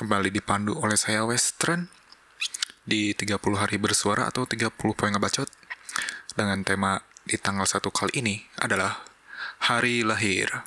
kembali dipandu oleh saya Western di 30 hari bersuara atau 30 poin ngebacot dengan tema di tanggal 1 kali ini adalah hari lahir.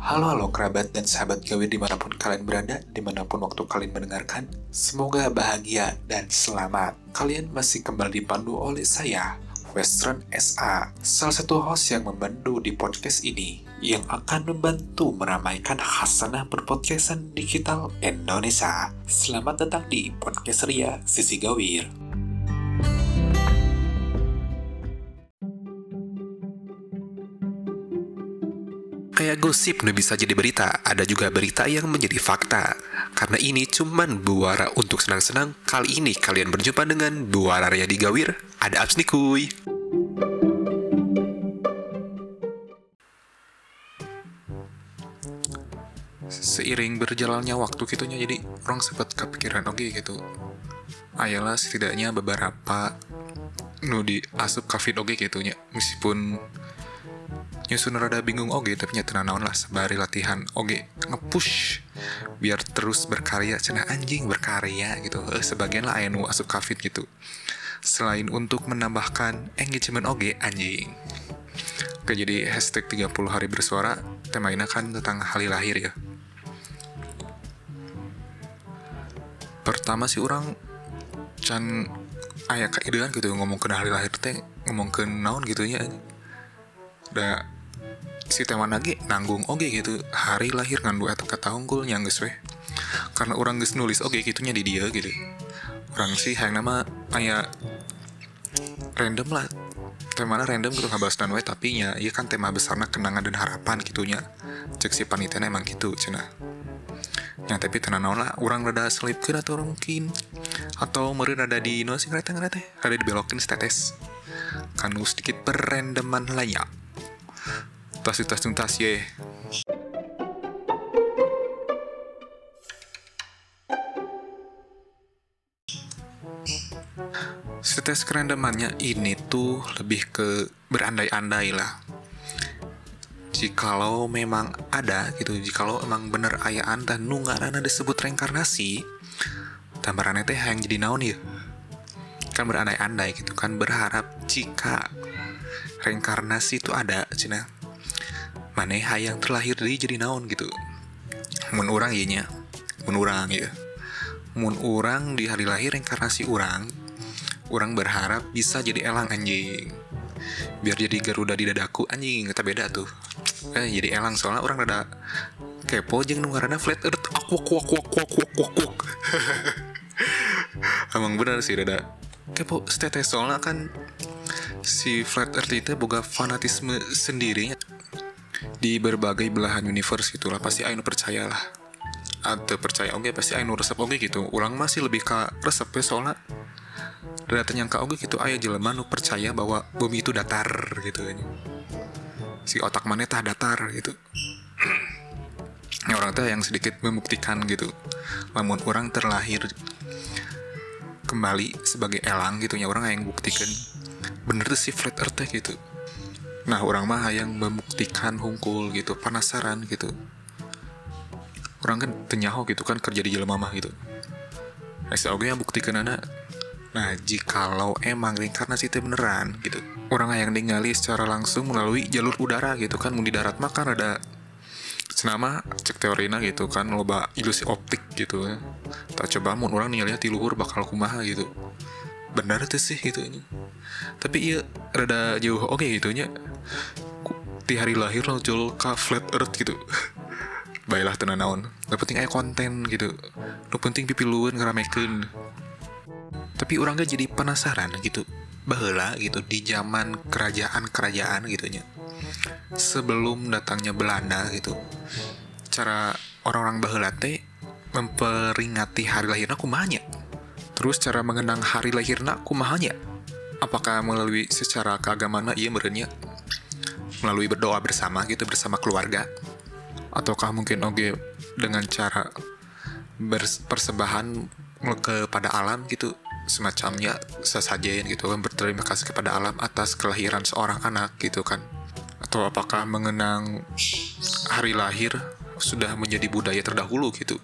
Halo halo kerabat dan sahabat gawe di mana pun kalian berada, di mana pun waktu kalian mendengarkan, semoga bahagia dan selamat. Kalian masih kembali dipandu oleh saya, Western SA, salah satu host yang membantu di podcast ini, yang akan membantu meramaikan hasanah berpodcastan digital Indonesia. Selamat datang di Podcast Ria Sisi Gawir. Kayak gosip udah bisa jadi berita, ada juga berita yang menjadi fakta. Karena ini cuman buara untuk senang-senang, kali ini kalian berjumpa dengan buara Ria di Gawir. Ada apps nih kuy. Seiring berjalannya waktu gitunya jadi orang sempat kepikiran oke okay, gitu. Ayolah setidaknya beberapa nu di asup kafit oke okay, gitu nya meskipun nyusun rada bingung. Oge tapi nyata naon lah sebari latihan. Oge ngepush biar terus berkarya. Cenah anjing berkarya gitu. Eh, sebagian lah aya nu asup kafit gitu. Selain untuk menambahkan engagement oge anjing. Oke jadi hashtag 30 hari bersuara tema ini kan tentang hari lahir ya. Pertama sih orang can ayah keidean gitu ngomong ke hari lahir teh ngomong ke naon gitu ya. Udah si tema lagi nanggung oke gitu. Hari lahir ngan dua kata unggul yang weh karena orang geus nulis oke gitunya di dia gitu. Orang sih yang nama ayah random lah. Tema random gitu nggak bahas dan tapi ya iya kan tema besarnya kenangan dan harapan gitunya. Cek si panitia emang gitu cina ya tapi tenan naon lah orang rada selipkeun atau mungkin atau meureun rada di no sih kereta teh rada dibelokin status kanu sedikit perendeman layak tas tas tuntas ye. Setes kerendamannya ini tuh lebih ke berandai-andai lah. Jikalau memang ada gitu jikalau emang bener ayah anda nungarana disebut reinkarnasi tambarannya teh yang jadi naon ya? Kan berandai-andai gitu kan berharap jika reinkarnasi itu ada cina mana yang terlahir dari jadi naon gitu. Mun orang ya nya. Mun orang ya mun orang di hari lahir reinkarnasi orang orang berharap bisa jadi elang anjing. Biar jadi garuda di dadaku anjing kita beda tuh. Eh jadi elang soalnya orang rada kepo jeng nu karena flat earth. Aku aku aku aku aku aku aku emang benar sih rada kepo. Stetes soalnya kan si flat earth itu boga fanatisme sendiri di berbagai belahan universe gitulah pasti Ainu percaya lah atau percaya oke okay, pasti Ainu resep. Oke okay, gitu ulang masih lebih ke resep ya soalnya rada ternyangka oke okay, gitu ayah jelema nu percaya bahwa bumi itu datar gitu kan. Si otak mana tah datar gitu. Ya orang teh yang sedikit membuktikan gitu. Namun orang terlahir kembali sebagai elang gitu ya orang yang buktikan. Bener tuh si flat earth gitu nah orang mah yang membuktikan hungkul gitu penasaran gitu orang kan tenyaho gitu kan kerja di jelema mah gitu nah oke yang buktikan anak Nah, jikalau emang reinkarnasi itu beneran gitu, orang yang ningali secara langsung melalui jalur udara gitu kan, mau di darat mah kan ada senama cek teorina gitu kan, loba ilusi optik gitu ya. Tak coba mau orang nih lihat di luhur bakal kumaha gitu. Benar tuh sih gitu ini. Tapi iya rada jauh oke okay, gitu nya. Di hari lahir muncul ke flat earth gitu. Baiklah tenan naon. Gak penting aja konten gitu. Lu penting pipi luan ngeramekeun tapi orang gak jadi penasaran gitu bahula gitu di zaman kerajaan-kerajaan gitunya sebelum datangnya Belanda gitu cara orang-orang bahula teh memperingati hari lahirna kumanya terus cara mengenang hari lahirna kumahanya? Apakah melalui secara keagamaan iya merenya? Melalui berdoa bersama gitu bersama keluarga? Ataukah mungkin oke dengan cara persembahan kepada alam gitu semacamnya sesajen gitu kan berterima kasih kepada alam atas kelahiran seorang anak gitu kan? Atau apakah mengenang hari lahir sudah menjadi budaya terdahulu gitu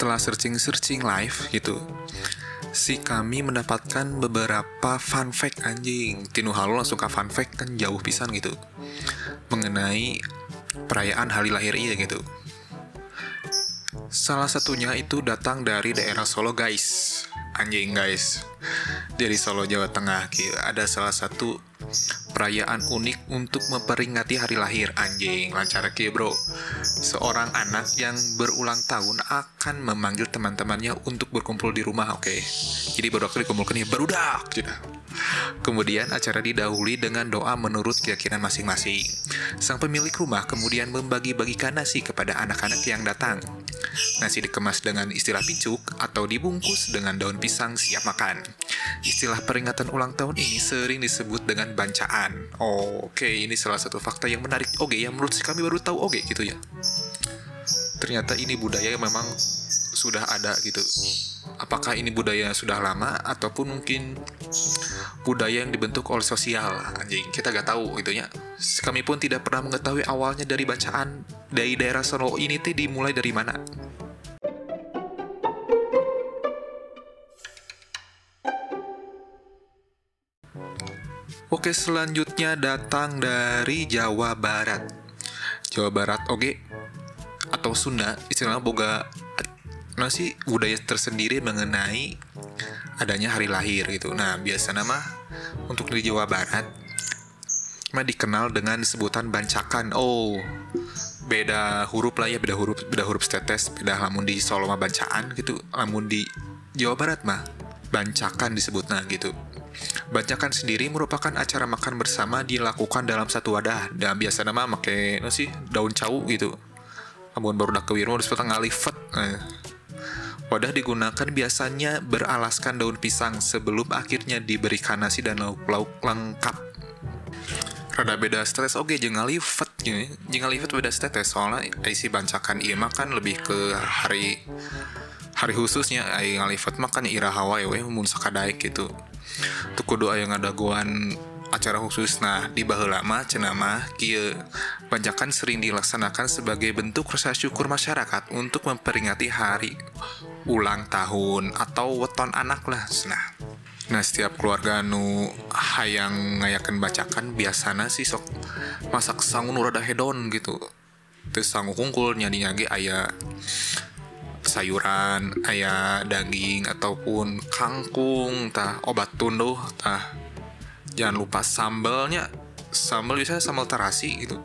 setelah searching-searching live gitu si kami mendapatkan beberapa fun fact anjing. Tinu halo langsung ke fun fact kan jauh pisan gitu mengenai perayaan hari lahir iya gitu. Salah satunya itu datang dari daerah Solo guys. Anjing guys. Dari Solo Jawa Tengah gitu. ada salah satu perayaan unik untuk memperingati hari lahir anjing lancar ke bro seorang anak yang berulang tahun akan memanggil teman-temannya untuk berkumpul di rumah oke okay? jadi baru aku dikumpulkan ya barudak gitu Kemudian acara didahului dengan doa menurut keyakinan masing-masing. Sang pemilik rumah kemudian membagi-bagikan nasi kepada anak-anak yang datang. Nasi dikemas dengan istilah picuk atau dibungkus dengan daun pisang siap makan. Istilah peringatan ulang tahun ini sering disebut dengan bancaan. Oh, Oke, ini salah satu fakta yang menarik. Oke, yang menurut kami baru tahu oke gitu ya. Ternyata ini budaya yang memang sudah ada gitu. Apakah ini budaya sudah lama ataupun mungkin budaya yang dibentuk oleh sosial anjing kita gak tahu gitu ya kami pun tidak pernah mengetahui awalnya dari bacaan dari daerah Solo ini teh dimulai dari mana Oke selanjutnya datang dari Jawa Barat Jawa Barat oke okay. atau Sunda istilahnya boga nasi budaya tersendiri mengenai adanya hari lahir gitu. Nah, biasa nama untuk di Jawa Barat mah dikenal dengan sebutan bancakan. Oh, beda huruf lah ya, beda huruf, beda huruf tetes, beda lamun di Solo mah bancaan gitu, lamun di Jawa Barat mah bancakan disebutnya gitu. Bancakan sendiri merupakan acara makan bersama dilakukan dalam satu wadah dan biasa nama make sih daun cau gitu. Namun baru dak kewiru disebut ngalifet. Nah, Wadah digunakan biasanya beralaskan daun pisang sebelum akhirnya diberikan nasi dan lauk-lauk lengkap. Rada beda stres oke okay, jengal livet gini. Jengal livet beda stres soalnya isi bancakan iya makan lebih ke hari hari khususnya ai ngalivet makan ira hawa ya mun sakadaek gitu. Tuh kudu aya ngadaguan acara khusus. Nah di cenah mah kieu banjakan sering dilaksanakan sebagai bentuk rasa syukur masyarakat untuk memperingati hari ulang tahun atau weton anak lah nah nah setiap keluarga nu hayang ngayakan bacakan biasanya sih sok masak sangun rada hedon gitu. Terus sangu kungkul nyanyi nyanyi ayah sayuran ayah daging ataupun kangkung tah obat tunduh tah. Jangan lupa sambalnya sambal biasanya sambal terasi gitu.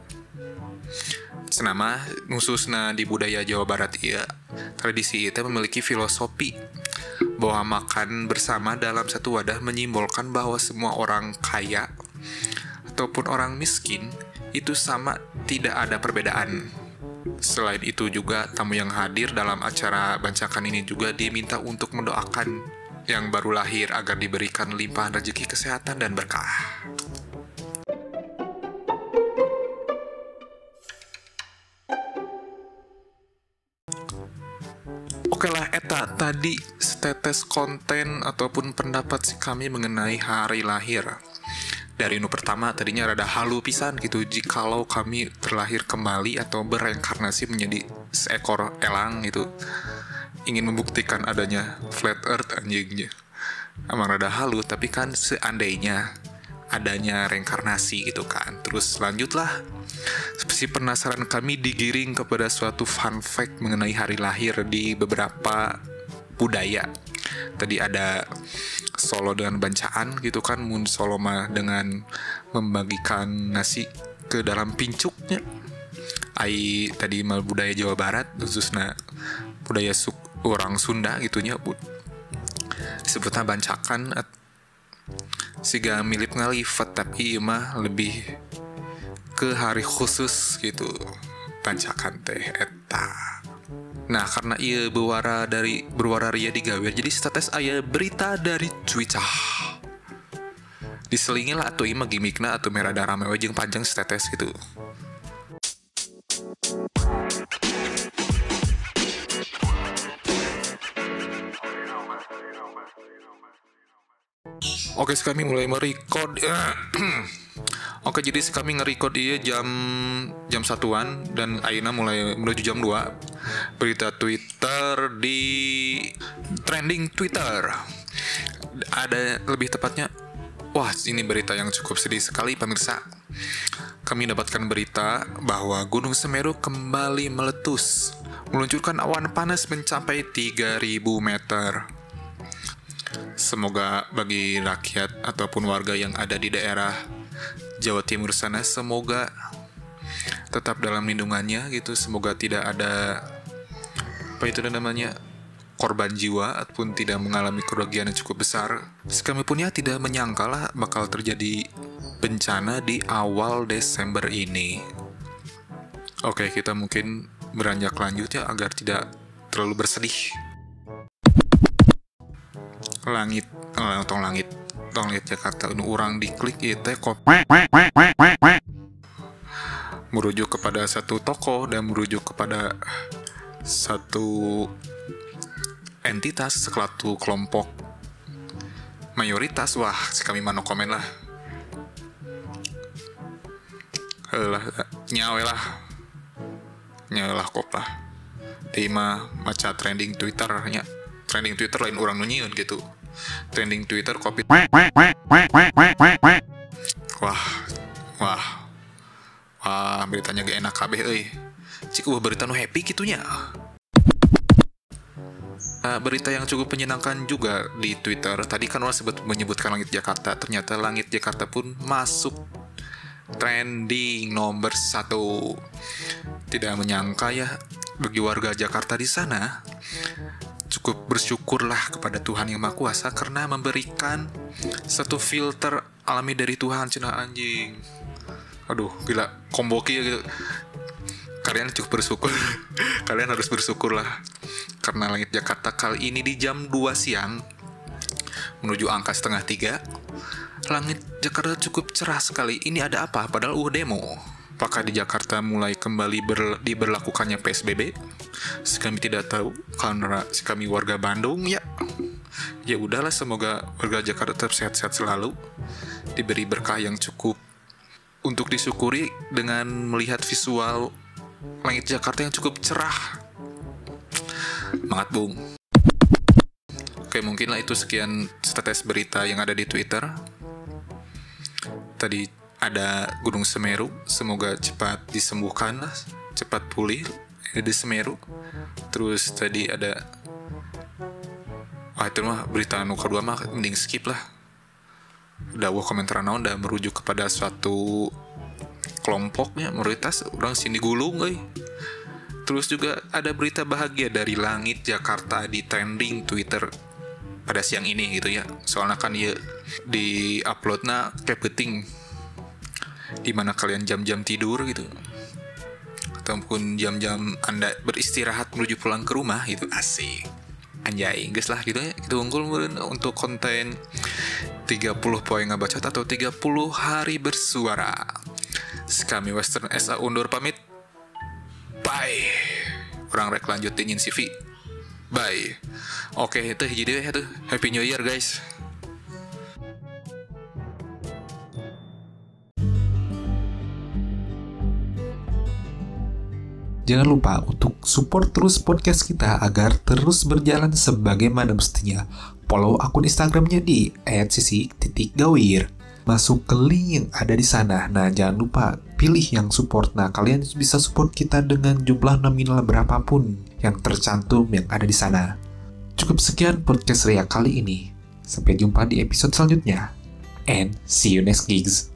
Senama khususnya di budaya Jawa Barat ya tradisi itu memiliki filosofi bahwa makan bersama dalam satu wadah menyimbolkan bahwa semua orang kaya ataupun orang miskin itu sama tidak ada perbedaan Selain itu juga tamu yang hadir dalam acara bancakan ini juga diminta untuk mendoakan yang baru lahir agar diberikan limpahan rezeki kesehatan dan berkah. Oke lah, Eta, tadi setetes konten ataupun pendapat si kami mengenai hari lahir. Dari nu pertama tadinya rada halu pisan gitu. Jikalau kami terlahir kembali atau bereinkarnasi menjadi seekor elang gitu ingin membuktikan adanya flat earth anjingnya emang rada halu tapi kan seandainya adanya reinkarnasi gitu kan. Terus lanjutlah. Seperti penasaran kami digiring kepada suatu fun fact mengenai hari lahir di beberapa budaya. Tadi ada solo dengan bancaan gitu kan mun soloma dengan membagikan nasi ke dalam pincuknya. Ai tadi mal budaya Jawa Barat khususnya budaya suk orang Sunda gitunya disebutnya bancakan siga mirip ngalivet tapi mah lebih ke hari khusus gitu bancakan teh eta nah karena ia berwara dari berwara ria digawe jadi status ayah berita dari Twitter diselingi lah atau ima gimmickna atau merah darah mewah panjang status gitu Oke, kami mulai merecord. Oke, jadi kami nge-record dia jam jam satuan dan Aina mulai menuju jam 2. Berita Twitter di trending Twitter. Ada lebih tepatnya Wah, ini berita yang cukup sedih sekali pemirsa. Kami dapatkan berita bahwa Gunung Semeru kembali meletus, meluncurkan awan panas mencapai 3000 meter. Semoga bagi rakyat ataupun warga yang ada di daerah Jawa Timur sana semoga tetap dalam lindungannya gitu. Semoga tidak ada apa itu namanya korban jiwa ataupun tidak mengalami kerugian yang cukup besar. Kami pun ya tidak menyangka lah bakal terjadi bencana di awal Desember ini. Oke, kita mungkin beranjak lanjut ya agar tidak terlalu bersedih. Langit, oh, tong langit, tong langit Jakarta, ini orang diklik itu kok merujuk kepada satu toko dan merujuk kepada satu entitas suatu kelompok mayoritas. Wah si kami mano komen lah. Lah nyawe lah. Nyawe lah kok lah. Maca trending twitter nya. Trending twitter lain orang nunyiun gitu. Trending twitter kopi wah wah wah beritanya gak enak kabeh euy cik uh berita nu happy gitunya Uh, berita yang cukup menyenangkan juga di Twitter. Tadi kan orang sebut menyebutkan langit Jakarta. Ternyata langit Jakarta pun masuk trending nomor satu. Tidak menyangka ya bagi warga Jakarta di sana cukup bersyukurlah kepada Tuhan yang Maha Kuasa karena memberikan satu filter alami dari Tuhan cina anjing. Aduh, gila komboki ya gitu kalian cukup bersyukur. Kalian harus bersyukur lah karena langit Jakarta kali ini di jam 2 siang menuju angka setengah tiga langit Jakarta cukup cerah sekali. Ini ada apa? Padahal uh demo. Apakah di Jakarta mulai kembali ber, diberlakukannya PSBB kami tidak tahu. Karena kami warga Bandung ya. Ya udahlah semoga warga Jakarta tetap sehat-sehat selalu. Diberi berkah yang cukup. Untuk disyukuri dengan melihat visual langit Jakarta yang cukup cerah. Semangat Bung. Oke, mungkinlah itu sekian status berita yang ada di Twitter. Tadi ada Gunung Semeru, semoga cepat disembuhkan cepat pulih di Semeru. Terus tadi ada Wah itu mah berita anu kedua mah mending skip lah. Udah komentar naon udah merujuk kepada suatu kelompoknya mayoritas orang sini gulung guys terus juga ada berita bahagia dari langit Jakarta di trending Twitter pada siang ini gitu ya. Soalnya kan ya di uploadnya kayak penting di mana kalian jam-jam tidur gitu. Ataupun jam-jam anda beristirahat menuju pulang ke rumah itu asik. Anjay guys lah gitu ya. Itu unggul untuk konten 30 poin ngabacot atau 30 hari bersuara kami Western SA undur pamit. Bye. Orang rek lanjutin CV. Bye. Oke, itu jadi tuh. Happy New Year guys. Jangan lupa untuk support terus podcast kita agar terus berjalan sebagaimana mestinya. Follow akun Instagramnya di @sisi_gawir masuk ke link yang ada di sana. Nah, jangan lupa pilih yang support. Nah, kalian bisa support kita dengan jumlah nominal berapapun yang tercantum yang ada di sana. Cukup sekian podcast Ria kali ini. Sampai jumpa di episode selanjutnya. And see you next gigs.